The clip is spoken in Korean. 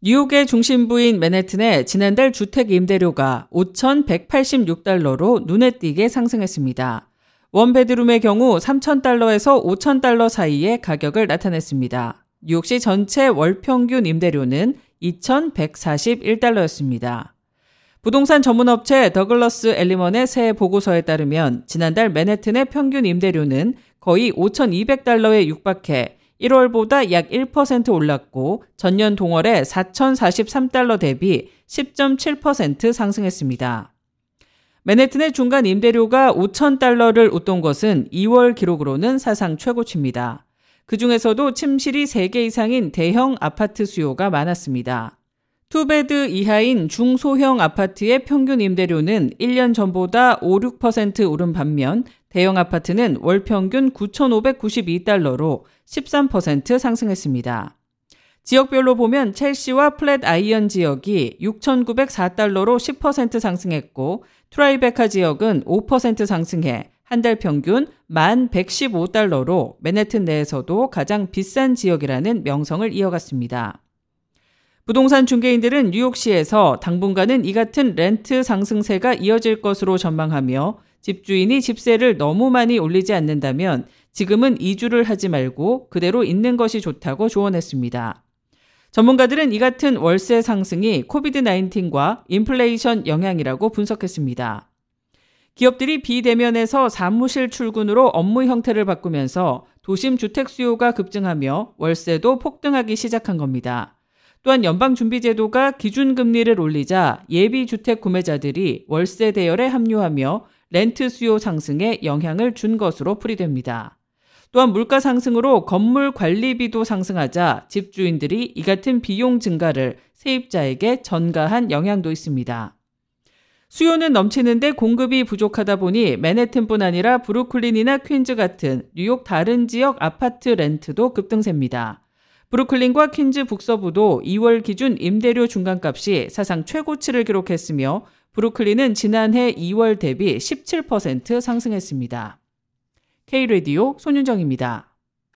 뉴욕의 중심부인 맨해튼의 지난달 주택 임대료가 5,186달러로 눈에 띄게 상승했습니다. 원베드룸의 경우 3,000달러에서 5,000달러 사이의 가격을 나타냈습니다. 뉴욕시 전체 월 평균 임대료는 2,141달러였습니다. 부동산 전문업체 더글러스 엘리먼의 새 보고서에 따르면 지난달 맨해튼의 평균 임대료는 거의 5,200달러에 육박해 1월보다 약 1% 올랐고 전년 동월에 4,043달러 대비 10.7% 상승했습니다. 맨해튼의 중간 임대료가 5,000달러를 웃돈 것은 2월 기록으로는 사상 최고치입니다. 그 중에서도 침실이 3개 이상인 대형 아파트 수요가 많았습니다. two bed 이하인 중소형 아파트의 평균 임대료는 1년 전보다 5, 6% 오른 반면 대형 아파트는 월 평균 9,592달러로 13% 상승했습니다. 지역별로 보면 첼시와 플랫아이언 지역이 6,904달러로 10% 상승했고 트라이베카 지역은 5% 상승해 한 달 평균 1,115달러로 맨해튼 내에서도 가장 비싼 지역이라는 명성을 이어갔습니다. 부동산 중개인들은 뉴욕시에서 당분간은 이 같은 렌트 상승세가 이어질 것으로 전망하며 집주인이 집세를 너무 많이 올리지 않는다면 지금은 이주를 하지 말고 그대로 있는 것이 좋다고 조언했습니다. 전문가들은 이 같은 월세 상승이 COVID-19과 인플레이션 영향이라고 분석했습니다. 기업들이 비대면에서 사무실 출근으로 업무 형태를 바꾸면서 도심 주택 수요가 급증하며 월세도 폭등하기 시작한 겁니다. 또한 연방준비제도가 기준금리를 올리자 예비주택 구매자들이 월세 대열에 합류하며 렌트 수요 상승에 영향을 준 것으로 풀이됩니다. 또한 물가 상승으로 건물 관리비도 상승하자 집주인들이 이 같은 비용 증가를 세입자에게 전가한 영향도 있습니다. 수요는 넘치는데 공급이 부족하다 보니 맨해튼뿐 아니라 브루클린이나 퀸즈 같은 뉴욕 다른 지역 아파트 렌트도 급등세입니다. 브루클린과 퀸즈 북서부도 2월 기준 임대료 중간값이 사상 최고치를 기록했으며 브루클린은 지난해 2월 대비 17% 상승했습니다. K-레디오 손윤정입니다.